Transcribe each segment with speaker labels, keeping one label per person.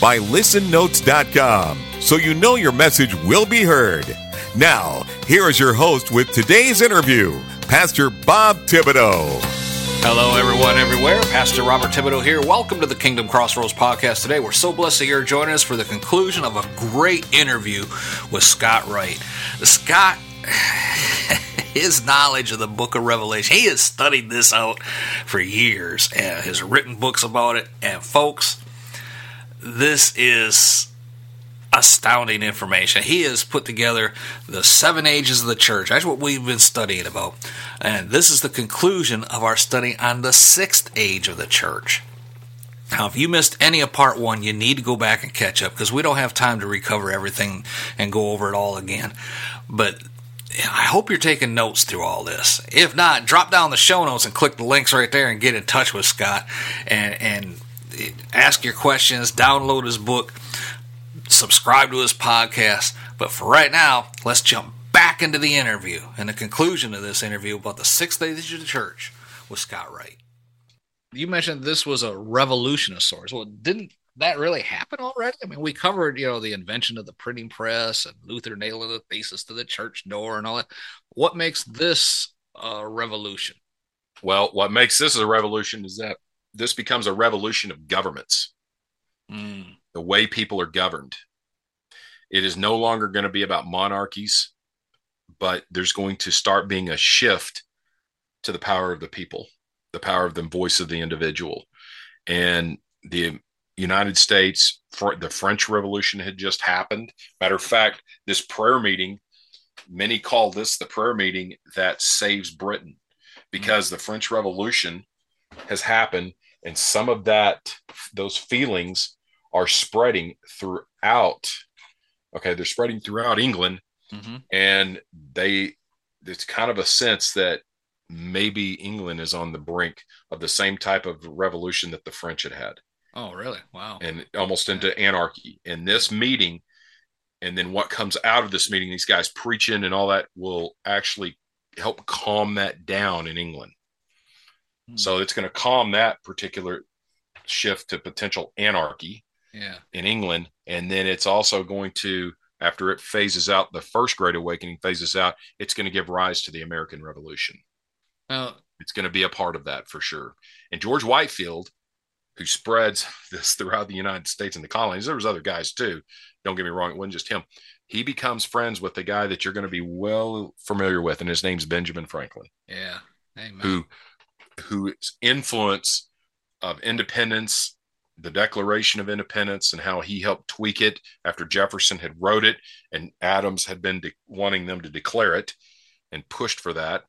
Speaker 1: by listennotes.com, so you know your message will be heard. Now, here is your host with today's interview, Pastor Bob Thibodeau.
Speaker 2: Hello, everyone, everywhere. Pastor Robert Thibodeau here. Welcome to the Kingdom Crossroads podcast today. We're so blessed that you're joining us for the conclusion of a great interview with Scott Wright. Scott, his knowledge of the book of Revelation, he has studied this out for years and has written books about it. And, folks, this is astounding information. He has put together the seven ages of the church. That's what we've been studying about. And this is the conclusion of our study on the sixth age of the church. Now, if you missed any of part one, you need to go back and catch up because we don't have time to recover everything and go over it all again. But I hope you're taking notes through all this. If not, drop down the show notes and click the links right there and get in touch with Scott and, and ask your questions, download his book subscribe to his podcast. But for right now, let's jump back into the interview and the conclusion of this interview about the sixth age of the church with Scott Wright. You mentioned this was a revolution of sorts. Well, didn't that really happen already? I mean, we covered, you know, the invention of the printing press and Luther nailing the thesis to the church door and all that. What makes this a revolution?
Speaker 3: Well, what makes this a revolution is that this becomes a revolution of governments. Mm the way people are governed. It is no longer going to be about monarchies, but there's going to start being a shift to the power of the people, the power of the voice of the individual. And the United States, for the French Revolution had just happened. Matter of fact, this prayer meeting, many call this the prayer meeting that saves Britain because mm-hmm. the French Revolution has happened and some of that those feelings are spreading throughout. Okay, they're spreading throughout England, mm-hmm. and they it's kind of a sense that maybe England is on the brink of the same type of revolution that the French had had.
Speaker 2: Oh, really? Wow.
Speaker 3: And almost into yeah. anarchy. And this meeting, and then what comes out of this meeting, these guys preaching and all that will actually help calm that down in England. Hmm. So it's going to calm that particular shift to potential anarchy
Speaker 2: yeah.
Speaker 3: in England. And then it's also going to, after it phases out, the first Great Awakening phases out, it's going to give rise to the American Revolution.
Speaker 2: Well,
Speaker 3: it's going to be a part of that for sure. And George Whitefield, who spreads this throughout the United States and the colonies, there was other guys too. Don't get me wrong, it wasn't just him. He becomes friends with the guy that you're going to be well familiar with, and his name's Benjamin Franklin.
Speaker 2: Yeah.
Speaker 3: Amen. Who whose influence of independence the Declaration of Independence and how he helped tweak it after Jefferson had wrote it and Adams had been de- wanting them to declare it and pushed for that.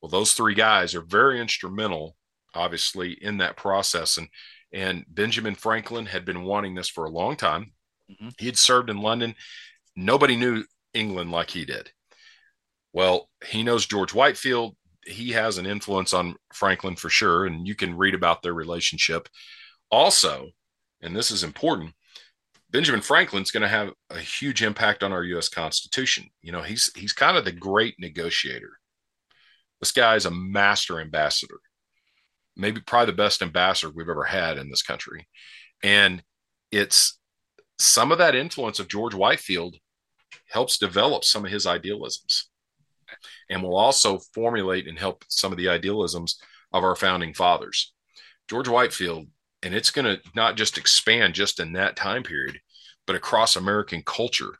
Speaker 3: Well, those three guys are very instrumental, obviously, in that process. And and Benjamin Franklin had been wanting this for a long time. Mm-hmm. He had served in London. Nobody knew England like he did. Well, he knows George Whitefield. He has an influence on Franklin for sure, and you can read about their relationship. Also, and this is important, Benjamin Franklin's going to have a huge impact on our U.S. Constitution. You know, he's he's kind of the great negotiator. This guy is a master ambassador, maybe probably the best ambassador we've ever had in this country, and it's some of that influence of George Whitefield helps develop some of his idealisms, and will also formulate and help some of the idealisms of our founding fathers. George Whitefield and it's going to not just expand just in that time period but across american culture.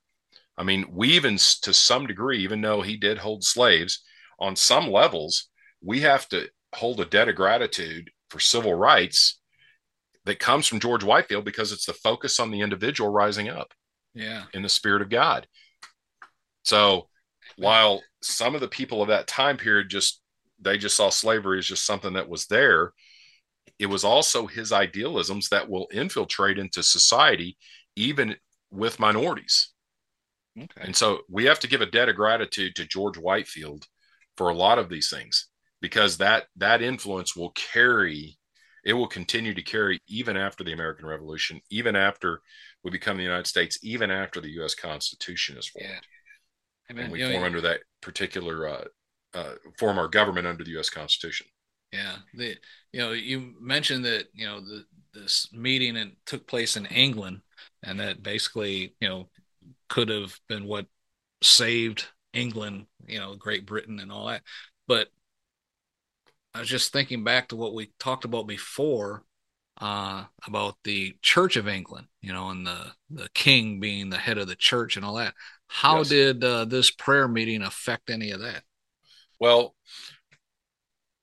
Speaker 3: I mean we even to some degree even though he did hold slaves on some levels we have to hold a debt of gratitude for civil rights that comes from george whitefield because it's the focus on the individual rising up
Speaker 2: yeah.
Speaker 3: in the spirit of god. So while some of the people of that time period just they just saw slavery as just something that was there it was also his idealisms that will infiltrate into society even with minorities.
Speaker 2: Okay.
Speaker 3: And so we have to give a debt of gratitude to George Whitefield for a lot of these things because that that influence will carry it will continue to carry even after the American Revolution, even after we become the United States, even after the U.S. Constitution is formed.
Speaker 2: Yeah. Amen.
Speaker 3: And we
Speaker 2: You know,
Speaker 3: form under that particular uh, uh, form our government under the U.S. Constitution.
Speaker 2: Yeah, the you know you mentioned that you know the this meeting and took place in England, and that basically you know could have been what saved England, you know, Great Britain and all that. But I was just thinking back to what we talked about before uh, about the Church of England, you know, and the the king being the head of the church and all that. How
Speaker 3: Yes.
Speaker 2: did uh, this prayer meeting affect any of that?
Speaker 3: Well,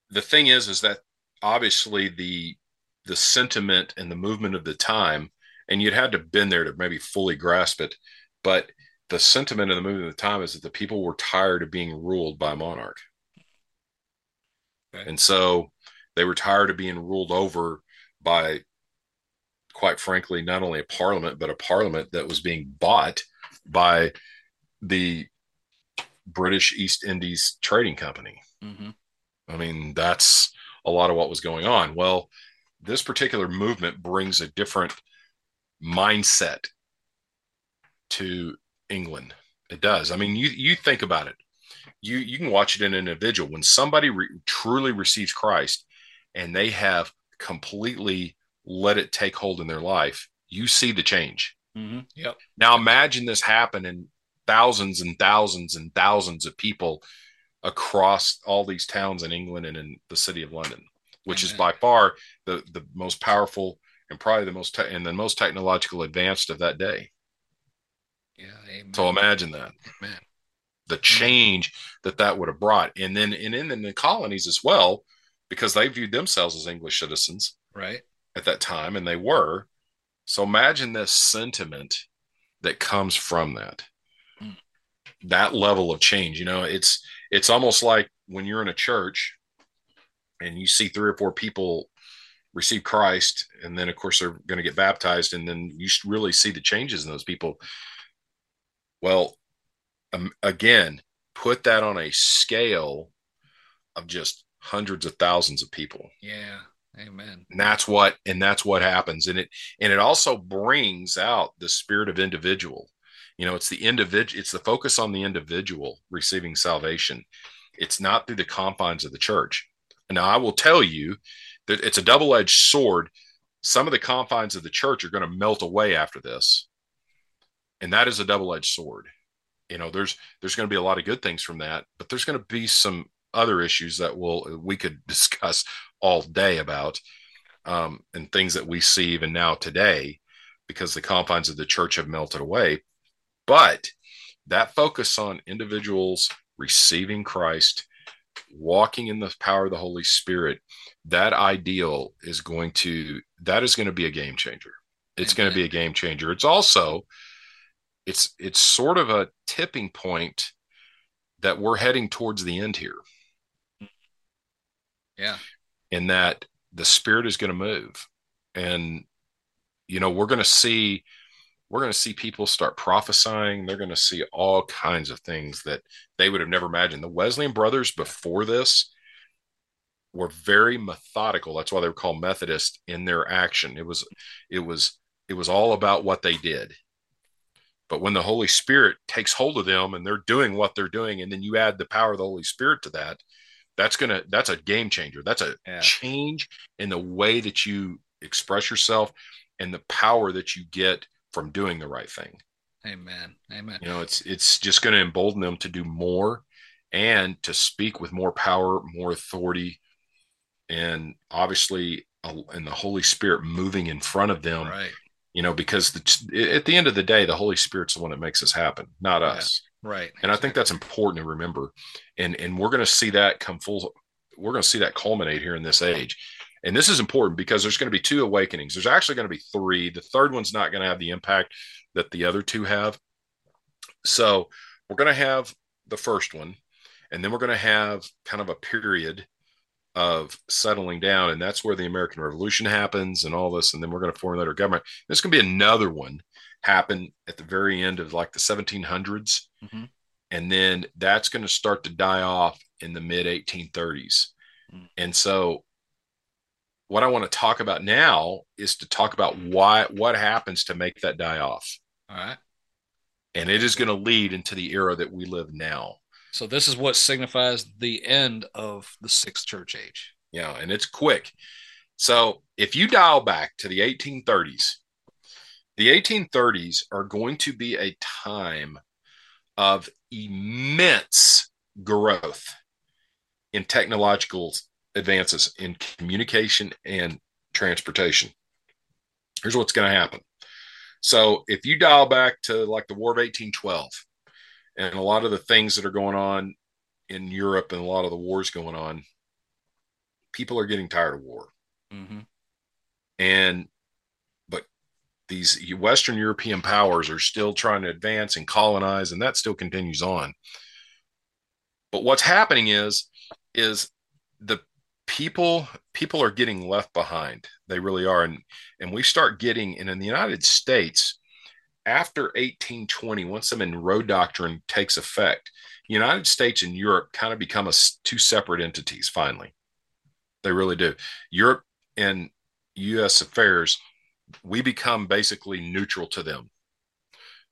Speaker 3: the thing is, is that obviously the the sentiment and the movement of the time, and you'd had to have been there to maybe fully grasp it, but the sentiment of the movement of the time is that the people were tired of being ruled by a monarch.
Speaker 2: Okay.
Speaker 3: And so they were tired of being ruled over by, quite frankly, not only a parliament, but a parliament that was being bought by the British East Indies Trading Company.
Speaker 2: Mm-hmm.
Speaker 3: I mean, that's a lot of what was going on. Well, this particular movement brings a different mindset to England. It does. I mean, you you think about it. You you can watch it in an individual when somebody re- truly receives Christ and they have completely let it take hold in their life. You see the change.
Speaker 2: Mm-hmm. Yep.
Speaker 3: Now imagine this happen in thousands and thousands and thousands of people across all these towns in England and in the city of London, which is by far the the most powerful and probably the most te- and the most technological advanced of that day.
Speaker 2: Yeah. Amen.
Speaker 3: So imagine that
Speaker 2: Amen.
Speaker 3: the change that that would have brought, and then and in, in the colonies as well, because they viewed themselves as English citizens
Speaker 2: Right.
Speaker 3: at that time, and they were. So imagine this sentiment that comes from that. That level of change, you know, it's it's almost like when you're in a church and you see three or four people receive Christ, and then of course they're going to get baptized, and then you really see the changes in those people. Well, um, again, put that on a scale of just hundreds of thousands of people
Speaker 2: Yeah. Amen.
Speaker 3: and that's what and that's what happens and it and it also brings out the spirit of individual you know it's the individual it's the focus on the individual receiving salvation. It's not through the confines of the church. Now i will tell you that it's a double-edged sword. Some of the confines of the church are going to melt away after this and that is a double-edged sword. You know there's there's going to be a lot of good things from that but there's going to be some other issues that will we could discuss all day about um, and things that we see even now today because the confines of the church have melted away but that focus on individuals receiving christ walking in the power of the holy spirit that ideal is going to that is going to be a game changer. It's going to be a game changer. It's also it's it's sort of a tipping point that we're heading towards the end here.
Speaker 2: Yeah.
Speaker 3: in that the spirit is going to move. And you know we're going to see we're going to see people start prophesying. They're going to see all kinds of things that they would have never imagined. The wesleyan brothers before this were very methodical. That's why they were called methodist in their action. It was it was it was all about what they did. But when the holy spirit takes hold of them and they're doing what they're doing and then you add the power of the holy spirit to that that's gonna that's a game changer. That's a
Speaker 2: Yeah.
Speaker 3: change in the way that you express yourself and the power that you get from doing the right thing
Speaker 2: Amen. Amen.
Speaker 3: you know it's it's just going to embolden them to do more and to speak with more power more authority and obviously and the holy spirit moving in front of them
Speaker 2: Right.
Speaker 3: you know because the, at the end of the day the holy spirit's the one that makes this happen not
Speaker 2: Yeah.
Speaker 3: us
Speaker 2: Right.
Speaker 3: and I think that's important to remember. And and we're going to see that come full. We're going to see that culminate here in this age. And this is important because there's going to be two awakenings. There's actually going to be three. The third one's not going to have the impact that the other two have. So we're going to have the first one, and then we're going to have kind of a period of settling down, and that's where the American Revolution happens and all this. And then we're going to formulate our government. There's going to be another one happen at the very end of like the 1700s.
Speaker 2: Mhm.
Speaker 3: And then that's going to start to die off in the mid 1830s.
Speaker 2: Mm.
Speaker 3: And so what I want to talk about now is to talk about why what happens to make that die off.
Speaker 2: All right.
Speaker 3: And it is going to lead into the era that we live now.
Speaker 2: So this is what signifies the end of the sixth church age.
Speaker 3: Yeah, and it's quick. So if you dial back to the 1830s, the 1830s are going to be a time of immense growth in technological advances in communication and transportation. Here's what's going to happen. So if you dial back to like the War of 1812 and a lot of the things that are going on in Europe and a lot of the wars going on, people are getting tired of war.
Speaker 2: Mm-hmm.
Speaker 3: And but these Western European powers are still trying to advance and colonize, and that still continues on. But what's happening is is the people people are getting left behind. They really are. And and we start getting and in the United States, after 1820, once the Monroe Doctrine takes effect, United States and Europe kind of become a two separate entities finally. They really do. Europe and US affairs, we become basically neutral to them.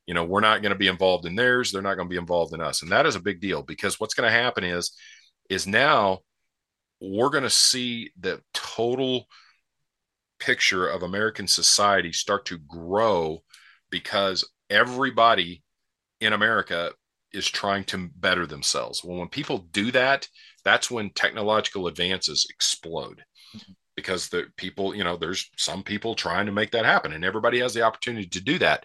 Speaker 3: You know, we're not going to be involved in theirs, they're not going to be involved in us. And that is a big deal because what's going to happen is is now we're going to see the total picture of American society start to grow because everybody in America is trying to better themselves. Well, when people do that, that's when technological advances explode mm-hmm. because the people, you know, there's some people trying to make that happen and everybody has the opportunity to do that.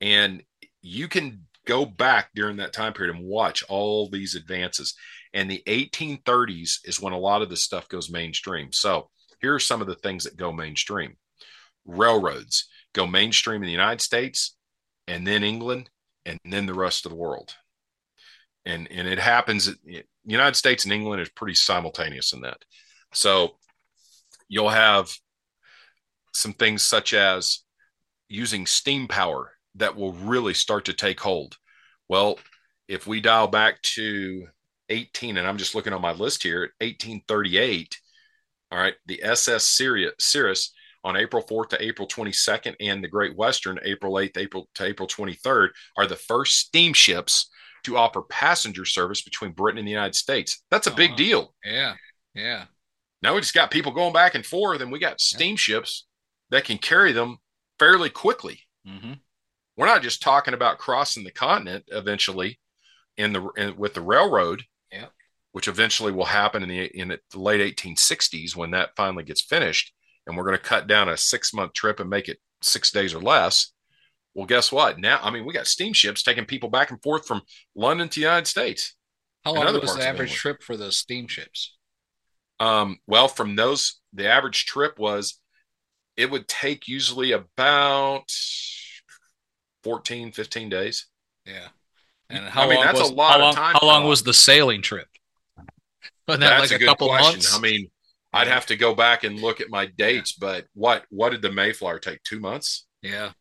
Speaker 3: And you can go back during that time period and watch all these advances. And the 1830s is when a lot of this stuff goes mainstream. So here are some of the things that go mainstream railroads go mainstream in the United States and then England and then the rest of the world. And, and it happens, United States and England is pretty simultaneous in that. So you'll have some things such as using steam power that will really start to take hold. Well, if we dial back to 18, and I'm just looking on my list here, 1838, all right, the SS Sirius, Sirius on April 4th to April 22nd, and the Great Western, April 8th April to April 23rd, are the first steamships to offer passenger service between Britain and the United States. That's a big
Speaker 2: Oh.
Speaker 3: deal.
Speaker 2: Yeah. Yeah.
Speaker 3: Now we just got people going back and forth, and we got steamships that can carry them fairly quickly.
Speaker 2: Mm-hmm.
Speaker 3: We're not just talking about crossing the continent eventually in the in, with the railroad,
Speaker 2: Yeah.
Speaker 3: Which eventually will happen in the in the late 1860s when that finally gets finished, and we're going to cut down a six month trip and make it six days or less. Well, guess what? Now, I mean, we got steamships taking people back and forth from London to the United States.
Speaker 2: How long was the average trip for the steamships?
Speaker 3: Um, well, from those, the average trip was it would take usually about 14, 15 days.
Speaker 2: Yeah. And how
Speaker 3: I mean,
Speaker 2: long
Speaker 3: that's a lot
Speaker 2: how
Speaker 3: of time
Speaker 2: How long was the sailing trip? Wasn't that
Speaker 3: That's
Speaker 2: like
Speaker 3: a
Speaker 2: a,
Speaker 3: good
Speaker 2: couple
Speaker 3: question.
Speaker 2: months?
Speaker 3: I mean, I'd have to go back and look at my dates, but what what did the Mayflower take? Two months?
Speaker 2: yeah.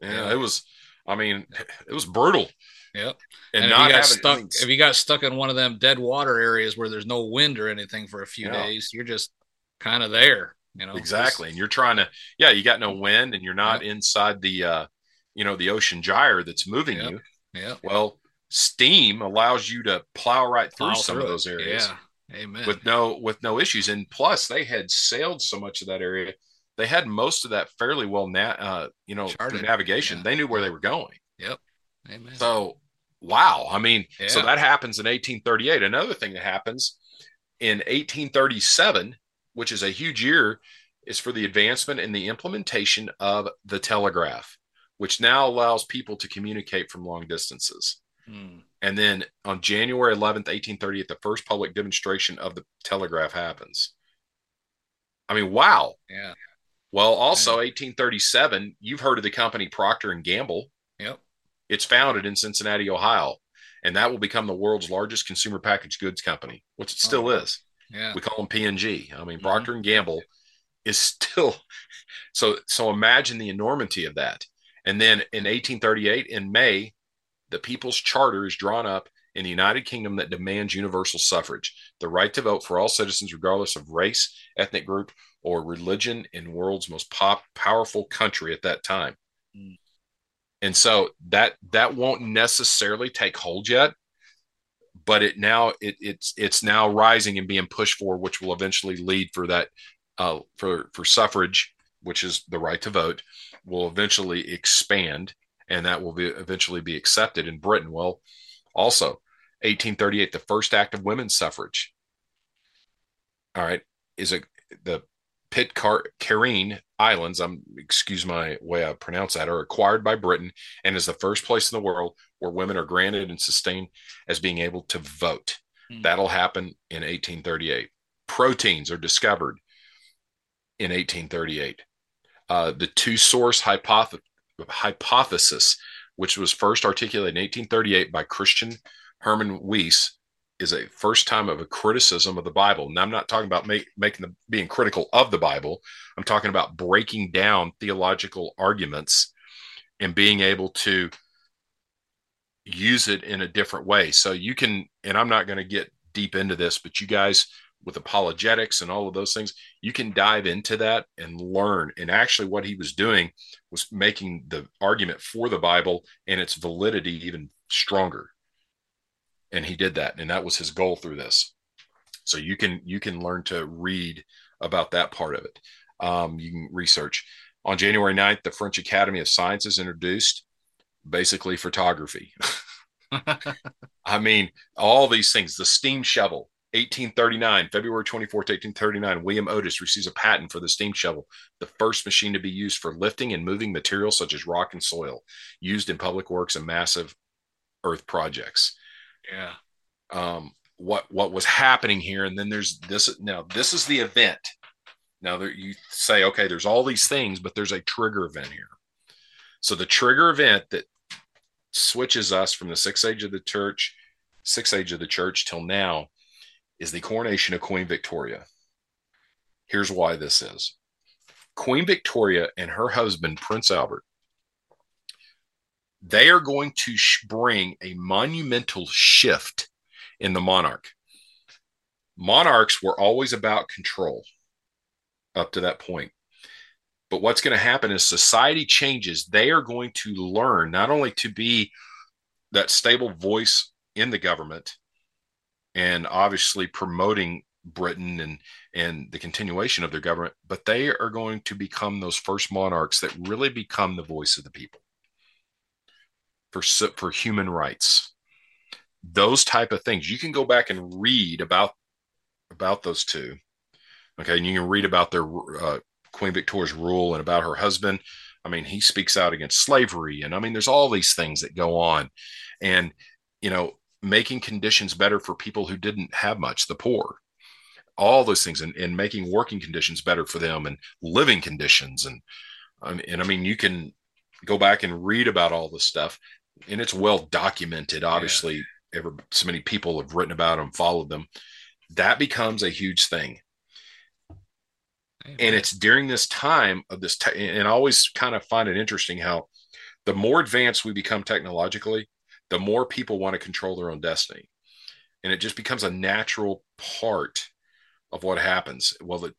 Speaker 3: Yeah,
Speaker 2: Yeah.
Speaker 3: it was. I mean, it was brutal.
Speaker 2: Yep.
Speaker 3: And,
Speaker 2: And,
Speaker 3: not
Speaker 2: if you got stuck,
Speaker 3: mean,
Speaker 2: if you got stuck in one of them dead water areas where there's no wind or anything for a few
Speaker 3: Yeah.
Speaker 2: days, you're just kind of there. You know
Speaker 3: exactly, and you're trying to, yeah, you got no wind, and you're not inside the, uh, you know, the ocean gyre that's moving
Speaker 2: Yep.
Speaker 3: you.
Speaker 2: Yeah.
Speaker 3: Well, steam allows you to plow right through
Speaker 2: Plow
Speaker 3: some
Speaker 2: through
Speaker 3: of those areas.
Speaker 2: Yeah. Amen.
Speaker 3: with no with no issues and plus they had sailed so much of that area they had most of that fairly well na- uh you know
Speaker 2: Charted.
Speaker 3: navigation
Speaker 2: Yeah.
Speaker 3: they knew where they were going Yep.
Speaker 2: Amen.
Speaker 3: so wow i mean so that happens in 1838 another thing that happens in 1837 which is a huge year is for the advancement and the implementation of the telegraph which now allows people to communicate from long distances
Speaker 2: Hmm.
Speaker 3: And then on January 11th, 1838, the first public demonstration of the telegraph happens. I mean, wow.
Speaker 2: Yeah.
Speaker 3: Well, also 1837, you've heard of the company Procter and Gamble.
Speaker 2: Yep.
Speaker 3: It's founded in Cincinnati, Ohio, and that will become the world's largest consumer packaged goods company, which it still
Speaker 2: Oh,
Speaker 3: is.
Speaker 2: Yeah.
Speaker 3: We call them P&G. I mean,
Speaker 2: Mhm.
Speaker 3: Procter and Gamble is still so so imagine the enormity of that. And then in 1838, in May, the People's Charter is drawn up in the United Kingdom that demands universal suffrage, the right to vote for all citizens, regardless of race, ethnic group, or religion, in world's most pop, powerful country at that time. Mm. And so that that won't necessarily take hold yet, but it now it, it's it's now rising and being pushed for, which will eventually lead for that uh, for for suffrage, which is the right to vote, will eventually expand, and that will be eventually be accepted in Britain. Well, also 1838, the first act of women's suffrage. All right, is it the Pitcairn Islands? I'm excuse my way I pronounce that, are acquired by Britain and is the first place in the world where women are granted and sustained as being able to vote. Hmm. That'll happen in 1838. Proteins are discovered in 1838. Uh, the two source hypoth- hypothesis, which was first articulated in 1838 by Christian Hermann Weiss, is a first time of a criticism of the Bible. And I'm not talking about make, making the being critical of the Bible. I'm talking about breaking down theological arguments and being able to use it in a different way. So you can, and I'm not going to get deep into this, but you guys with apologetics and all of those things, you can dive into that and learn. And actually, what he was doing was making the argument for the Bible and its validity even stronger. And he did that, and that was his goal through this. So you can you can learn to read about that part of it. Um, you can research. On January 9th, the French Academy of Sciences introduced basically photography. I mean, all these things, the steam shovel, 1839, February 24th, 1839, William Otis receives a patent for the steam shovel, the first machine to be used for lifting and moving materials such as rock and soil, used in public works and massive earth projects.
Speaker 2: Yeah.
Speaker 3: Um, what what was happening here, and then there's this. Now this is the event. Now there, you say, okay, there's all these things, but there's a trigger event here. So the trigger event that switches us from the sixth age of the church, sixth age of the church till now is the coronation of Queen Victoria. Here's why this is Queen Victoria and her husband, Prince Albert, they are going to bring a monumental shift in the monarch. Monarchs were always about control up to that point. But what's going to happen is society changes. They are going to learn not only to be that stable voice in the government, and obviously promoting Britain and and the continuation of their government, but they are going to become those first monarchs that really become the voice of the people for for human rights. Those type of things you can go back and read about about those two. Okay, and you can read about their uh, Queen Victoria's rule and about her husband. I mean, he speaks out against slavery, and I mean, there's all these things that go on, and you know, making conditions better for people who didn't have much, the poor, all those things, and, and making working conditions better for them and living conditions. And, and I mean, you can go back and read about all this stuff and it's well documented. Obviously, yeah. ever so many people have written about them, followed them. That becomes a huge thing. Amen. And it's during this time of this, te- and I always kind of find it interesting how the more advanced we become technologically, the more people want to control their own destiny. And it just becomes a natural part of what happens. Well, it,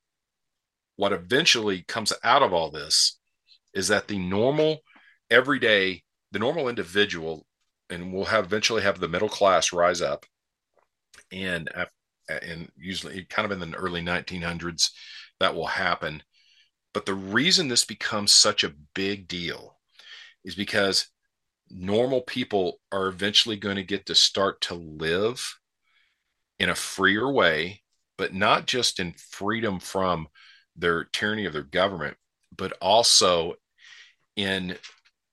Speaker 3: what eventually comes out of all this is that the normal, everyday, the normal individual, and we'll have eventually have the middle class rise up, and uh, and usually kind of in the early 1900s, that will happen. But the reason this becomes such a big deal is because normal people are eventually going to get to start to live in a freer way, but not just in freedom from their tyranny of their government, but also in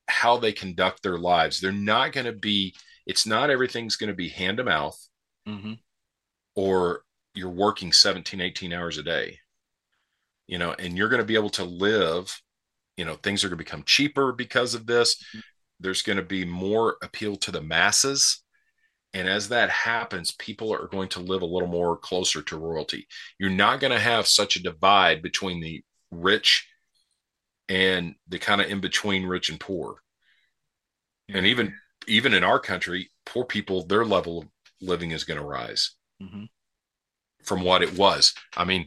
Speaker 3: how they conduct their lives. They're not going to be, it's not everything's going to be hand to mouth mm-hmm. or you're working 17, 18 hours a day, you know, and you're going to be able to live, you know, things are going to become cheaper because of this. Mm-hmm there's going to be more appeal to the masses. And as that happens, people are going to live a little more closer to royalty. You're not going to have such a divide between the rich and the kind of in between rich and poor. And even even in our country, poor people, their level of living is going to rise
Speaker 2: Mhm.
Speaker 3: from what it was. I mean,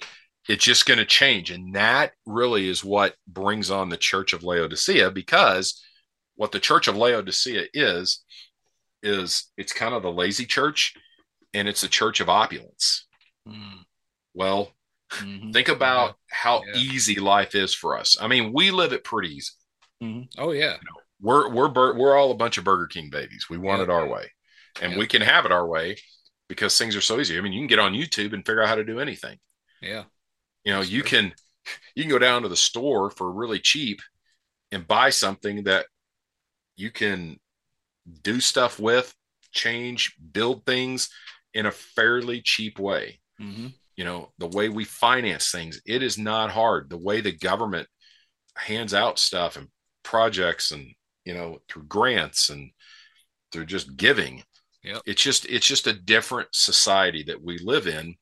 Speaker 3: it's just going to change. And that really is what brings on the Church of Laodicea because what the Church of Laodicea is, is it's kind of the lazy church and it's a church of opulence.
Speaker 2: Mm,
Speaker 3: Well,
Speaker 2: mhm.
Speaker 3: think about how
Speaker 2: Yeah.
Speaker 3: easy life is for us. I mean, we live it pretty easy.
Speaker 2: Mhm. Oh yeah.
Speaker 3: We're we're we're all a bunch of Burger King babies. We want
Speaker 2: Yeah.
Speaker 3: it our way, and
Speaker 2: Yeah.
Speaker 3: we can have it our way because things are so easy. I mean, you can get on YouTube and figure out how to do anything.
Speaker 2: Yeah.
Speaker 3: You know,
Speaker 2: That's
Speaker 3: you
Speaker 2: true.
Speaker 3: can you can go down to the store for really cheap and buy something that you can do stuff with, change, build things in a fairly cheap way.
Speaker 2: hmm
Speaker 3: You know, the way we finance things, it is not hard. The way the government hands out stuff and projects and, you know, through grants and through just giving.
Speaker 2: Yep.
Speaker 3: It's just it's just a different society that we live in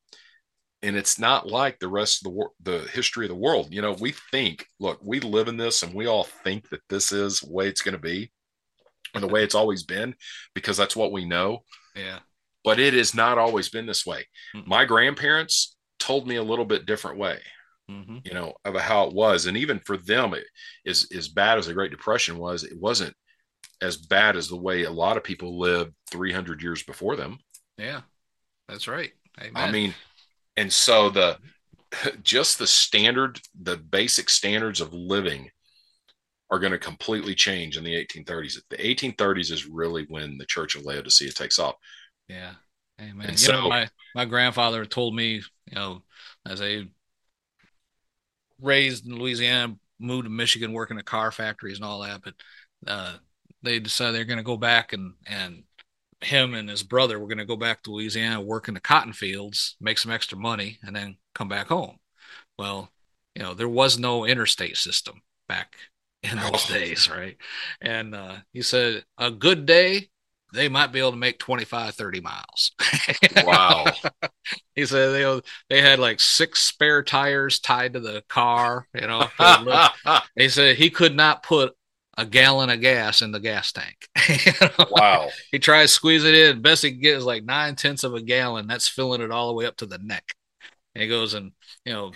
Speaker 3: and it's not like the rest of the wor- the history of the world. You know, we think, look, we live in this and we all think that this is the way it's going to be or the way it's always been because that's what we know
Speaker 2: Yeah.
Speaker 3: but it has not always been this way.
Speaker 2: Mm-mm.
Speaker 3: My grandparents told me a little bit different way,
Speaker 2: hmm
Speaker 3: you know, of how it was. And even for them, it is as bad as the Great Depression was, it wasn't as bad as the way a lot of people lived 300 years before them.
Speaker 2: Yeah. That's right. Amen.
Speaker 3: I mean, and so the just the standard, the basic standards of living are going to completely change in the 1830s. The 1830s is really when the Church of Laodicea takes off.
Speaker 2: Yeah. Amen.
Speaker 3: And
Speaker 2: you know,
Speaker 3: so-
Speaker 2: my my grandfather told me, you know, as a raised in Louisiana, moved to Michigan, working at car factories and all that, but uh, they decided they're going to go back and and him and his brother were going to go back to Louisiana, work in the cotton fields, make some extra money, and then come back home. Well, you know, there was no interstate system back in those
Speaker 3: Oh.
Speaker 2: days, right? And uh, he said a good day they might be able to make 25 30 miles
Speaker 3: Wow.
Speaker 2: he said they they had like six spare tires tied to the car you know he said he could not put a gallon of gas in the gas tank You know?
Speaker 3: wow.
Speaker 2: he tries to squeeze it in best he can get is like nine tenths of a gallon that's filling it all the way up to the neck and he goes and you know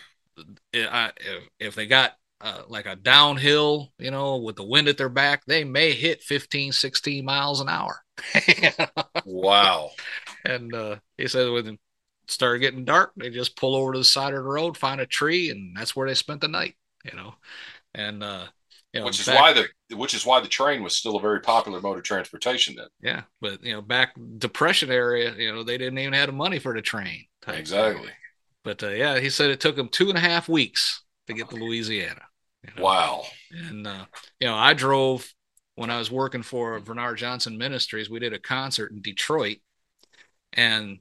Speaker 2: if, if they got uh, like a downhill you know with the wind at their back they may hit 15 16 miles an hour
Speaker 3: Wow.
Speaker 2: and uh, he said when it started getting dark, they just pull over to the side of the road, find a tree, and that's where they spent the night. You know, and uh, you know,
Speaker 3: which is
Speaker 2: back-
Speaker 3: why the which is why the train was still a very popular mode of transportation then.
Speaker 2: yeah, but you know, back depression area, you know, they didn't even have the money for the train.
Speaker 3: Exactly.
Speaker 2: But uh, yeah, he said it took them two and a half weeks to get to Louisiana. You know.
Speaker 3: Wow.
Speaker 2: And uh, you know, I drove when I was working for Bernard Johnson Ministries. We did a concert in Detroit, and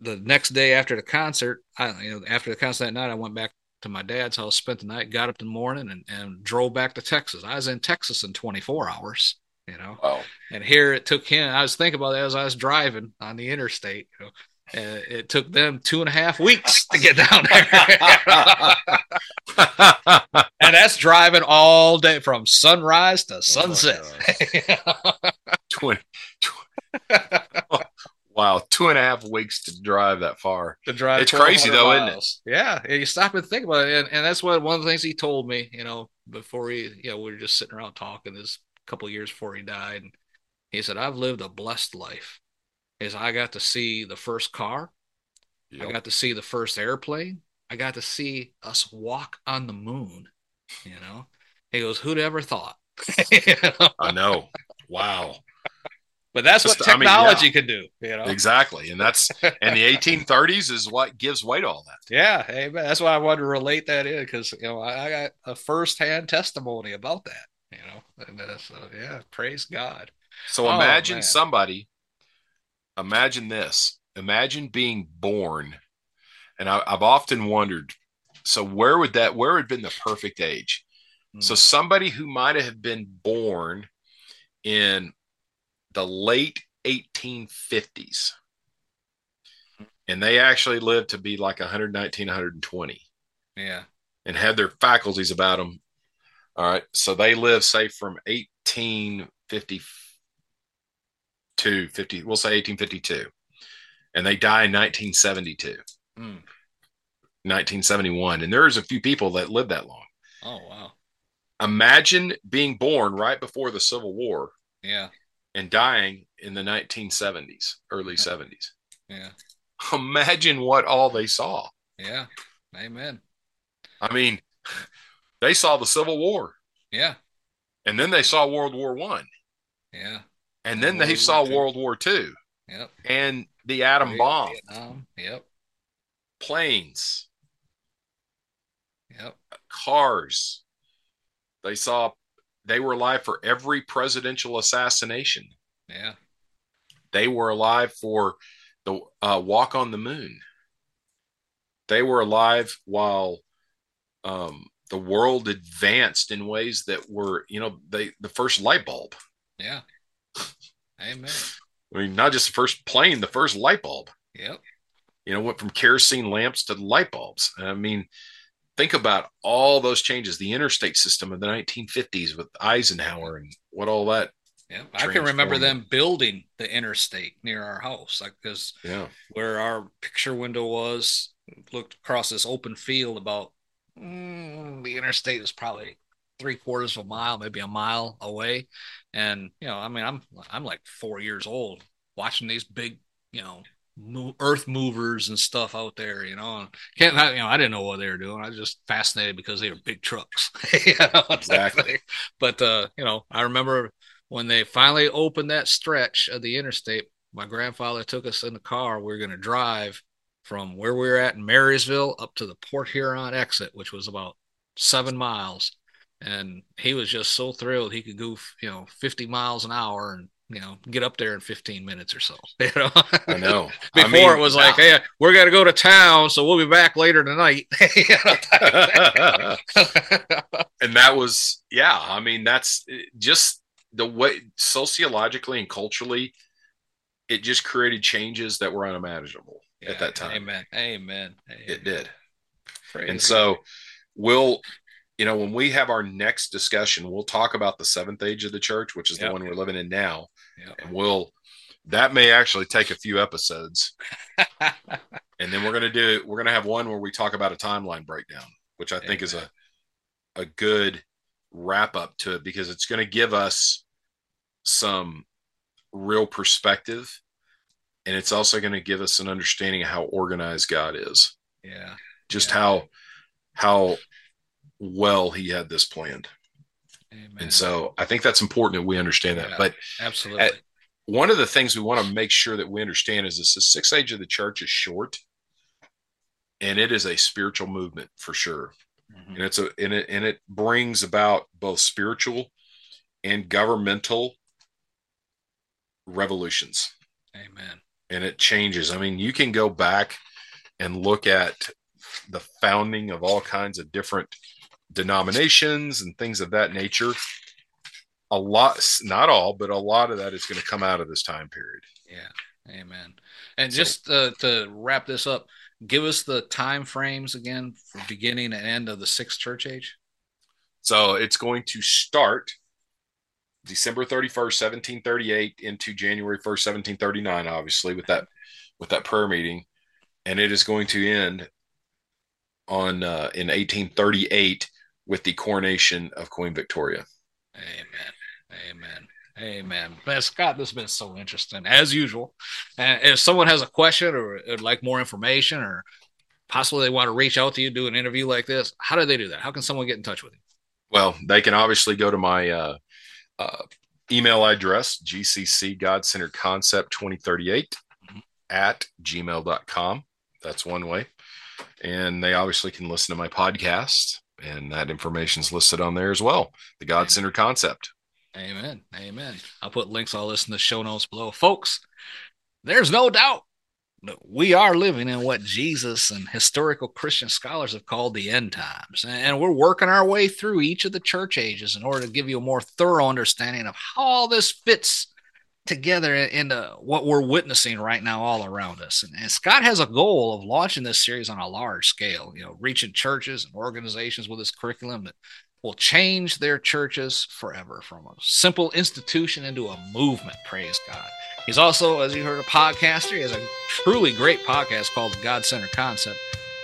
Speaker 2: the next day after the concert, I you know after the concert that night, I went back to my dad's house, spent the night, got up in the morning, and and drove back to Texas. I was in Texas in 24 hours. You know,
Speaker 3: Wow.
Speaker 2: and here it took him. I was thinking about that as I was driving on the interstate. You know, and it took them two and a half weeks to get down there. and that's driving all day from sunrise to oh sunset.
Speaker 3: Twenty. tw- wow. Two and a half weeks to drive that far.
Speaker 2: to drive.
Speaker 3: It's crazy
Speaker 2: 1,200
Speaker 3: though, isn't it?
Speaker 2: Yeah, you stop and think about it, and, and that's what one of the things he told me. You know, before he, you know, we were just sitting around talking this couple years before he died, and he said, "I've lived a blessed life." Is I got to see the first car, I got to see the first airplane, I got to see us walk on the moon. You know, he goes, "Who'd ever thought?" You know?
Speaker 3: I know. Wow.
Speaker 2: But that's what
Speaker 3: Just- I mean, yeah.
Speaker 2: technology can do. You know,
Speaker 3: Exactly. And that's and the 1830s is what gives weight to all that.
Speaker 2: Yeah, amen. That's why I wanted to relate that in because you know I, I got a firsthand testimony about that. You know, and uh, so yeah, praise God.
Speaker 3: So
Speaker 2: Oh,
Speaker 3: imagine somebody, imagine this. Imagine being born. And I, I've often wondered, so where would that where would have been the perfect age?
Speaker 2: Hmm.
Speaker 3: So somebody who might have been born in the late 1850s, and they actually lived to be like 119, 120,
Speaker 2: Yeah,
Speaker 3: and had their faculties about them All right. So they live, say, from 1852, 50, we'll say 1852, and they die in 1972,
Speaker 2: Mm.
Speaker 3: 1971. And there's a few people that lived that long.
Speaker 2: Oh wow.
Speaker 3: Imagine being born right before the Civil War
Speaker 2: Yeah.
Speaker 3: and dying in the 1970s, early 70s.
Speaker 2: Yeah.
Speaker 3: Imagine what all they saw.
Speaker 2: Yeah. Amen.
Speaker 3: I mean, they saw the Civil War,
Speaker 2: Yeah.
Speaker 3: and then they saw World War One,
Speaker 2: Yeah.
Speaker 3: and then
Speaker 2: World
Speaker 3: they
Speaker 2: War
Speaker 3: saw
Speaker 2: Two.
Speaker 3: World War Two,
Speaker 2: Yep.
Speaker 3: and the atom bomb,
Speaker 2: Vietnam. Yep.
Speaker 3: planes,
Speaker 2: Yep.
Speaker 3: cars. They saw they were alive for every presidential assassination.
Speaker 2: Yeah.
Speaker 3: They were alive for the uh, walk on the moon. They were alive while um, the world advanced in ways that were, you know, they the first light bulb.
Speaker 2: Yeah. Amen.
Speaker 3: I mean, not just the first plane, the first light bulb.
Speaker 2: Yep.
Speaker 3: You know, went from kerosene lamps to light bulbs. I mean, think about all those changes. The interstate system of the 1950s with Eisenhower and what all that.
Speaker 2: Yep. I can remember them building the interstate near our house, like because
Speaker 3: Yeah,
Speaker 2: where our picture window was, looked across this open field about mm, the interstate was probably three quarters of a mile, maybe a mile away. And you know, I mean, I'm I'm like four years old watching these big, you know, mo- earth movers and stuff out there. You know, and can't I, you know, I didn't know what they were doing. I was just fascinated because they were big trucks. You know,
Speaker 3: Exactly.
Speaker 2: But uh, you know, I remember when they finally opened that stretch of the interstate. My grandfather took us in the car. We were going to drive from where we were at in Marysville up to the Port Huron exit, which was about seven miles. And he was just so thrilled he could go, you know, 50 miles an hour and, you know, get up there in 15 minutes or so. You know,
Speaker 3: I know.
Speaker 2: Before
Speaker 3: I mean,
Speaker 2: it was like, hey, we're going to go to town, so we'll be back later tonight.
Speaker 3: and that was yeah i mean that's eh, just the way sociologically and culturally it just created changes that were unimaginable at that time
Speaker 2: Amen. Amen.
Speaker 3: it did
Speaker 2: Praise
Speaker 3: and so we'll you know when we have our next discussion we'll talk about the seventh age of the church which is
Speaker 2: Yep.
Speaker 3: the one we're living in now
Speaker 2: Yep.
Speaker 3: and we'll that may actually take a few episodes and then we're going to do we're going to have one where we talk about a timeline breakdown which i think is a a good wrap up to it because it's going to give us some real perspective and it's also going to give us an understanding of how organized god is
Speaker 2: yeah.
Speaker 3: just
Speaker 2: Yeah.
Speaker 3: how how well he had this planned
Speaker 2: Amen.
Speaker 3: and so i think that's important that we understand that
Speaker 2: Yeah.
Speaker 3: but
Speaker 2: Absolutely.
Speaker 3: at- one of the things we want to make sure that we understand is this the sixth age of the church is short and it is a spiritual movement for sure
Speaker 2: Mhm.
Speaker 3: and it's a and it and it brings about both spiritual and governmental revolutions
Speaker 2: Amen.
Speaker 3: and it changes i mean you can go back and look at the founding of all kinds of different denominations and things of that nature a lot not all but a lot of that is going to come out of this time period
Speaker 2: Yeah. Amen. And
Speaker 3: So-
Speaker 2: just uh, to wrap this up, give us the time frames again for beginning and end of the sixth church age.
Speaker 3: So it's going to start December 31st, 1738 into January 1st, 1739, obviously, with that with that prayer meeting. And it is going to end on uh, in 1838 with the coronation of Queen Victoria.
Speaker 2: Amen. Amen. Amen. Man, Scott, this has been so interesting as usual. And if someone has a question or would like more information or possibly they want to reach out to you, do an interview like this, how do they do that? How can someone get in touch with you?
Speaker 3: Well, they can obviously go to my uh, uh, email address, GCC God Centered Concept 2038 at gmail.com. That's one way. And they obviously can listen to my podcast, and that information is listed on there as well. The God Centered Concept.
Speaker 2: Amen. Amen. I'll put links all this in the show notes below. Folks, there's no doubt that we are living in what Jesus and historical Christian scholars have called the end times. And we're working our way through each of the church ages in order to give you a more thorough understanding of how all this fits together into uh, what we're witnessing right now all around us. And, and Scott has a goal of launching this series on a large scale, you know, reaching churches and organizations with his curriculum that will change their churches forever from a simple institution into a movement. Praise God. He's also, as you heard, a podcaster. He has a truly great podcast called the God Center Concept.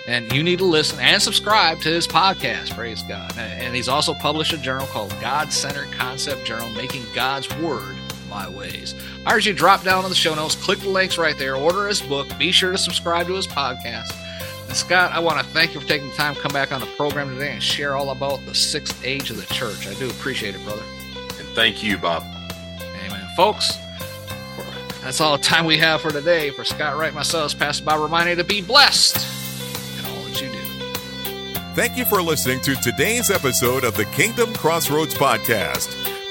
Speaker 2: And you need to listen and subscribe to his podcast. Praise God. And he's also published a journal called God Center Concept Journal, Making God's Word My Ways. I urge you to drop down on the show notes, click the links right there, order his book, be sure to subscribe to his podcast. And Scott, I want to thank you for taking the time to come back on the program today and share all about the sixth age of the church. I do appreciate it, brother.
Speaker 3: And thank you, Bob.
Speaker 2: Amen. Folks, that's all the time we have for today. For Scott Wright, myself, Pastor Bob, reminding you to be blessed in all that you do.
Speaker 1: Thank you for listening to today's episode of the Kingdom Crossroads Podcast.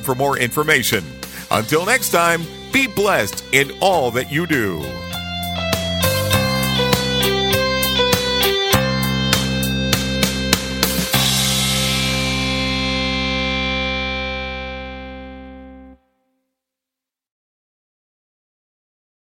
Speaker 1: for more information. Until next time, be blessed in all that you do.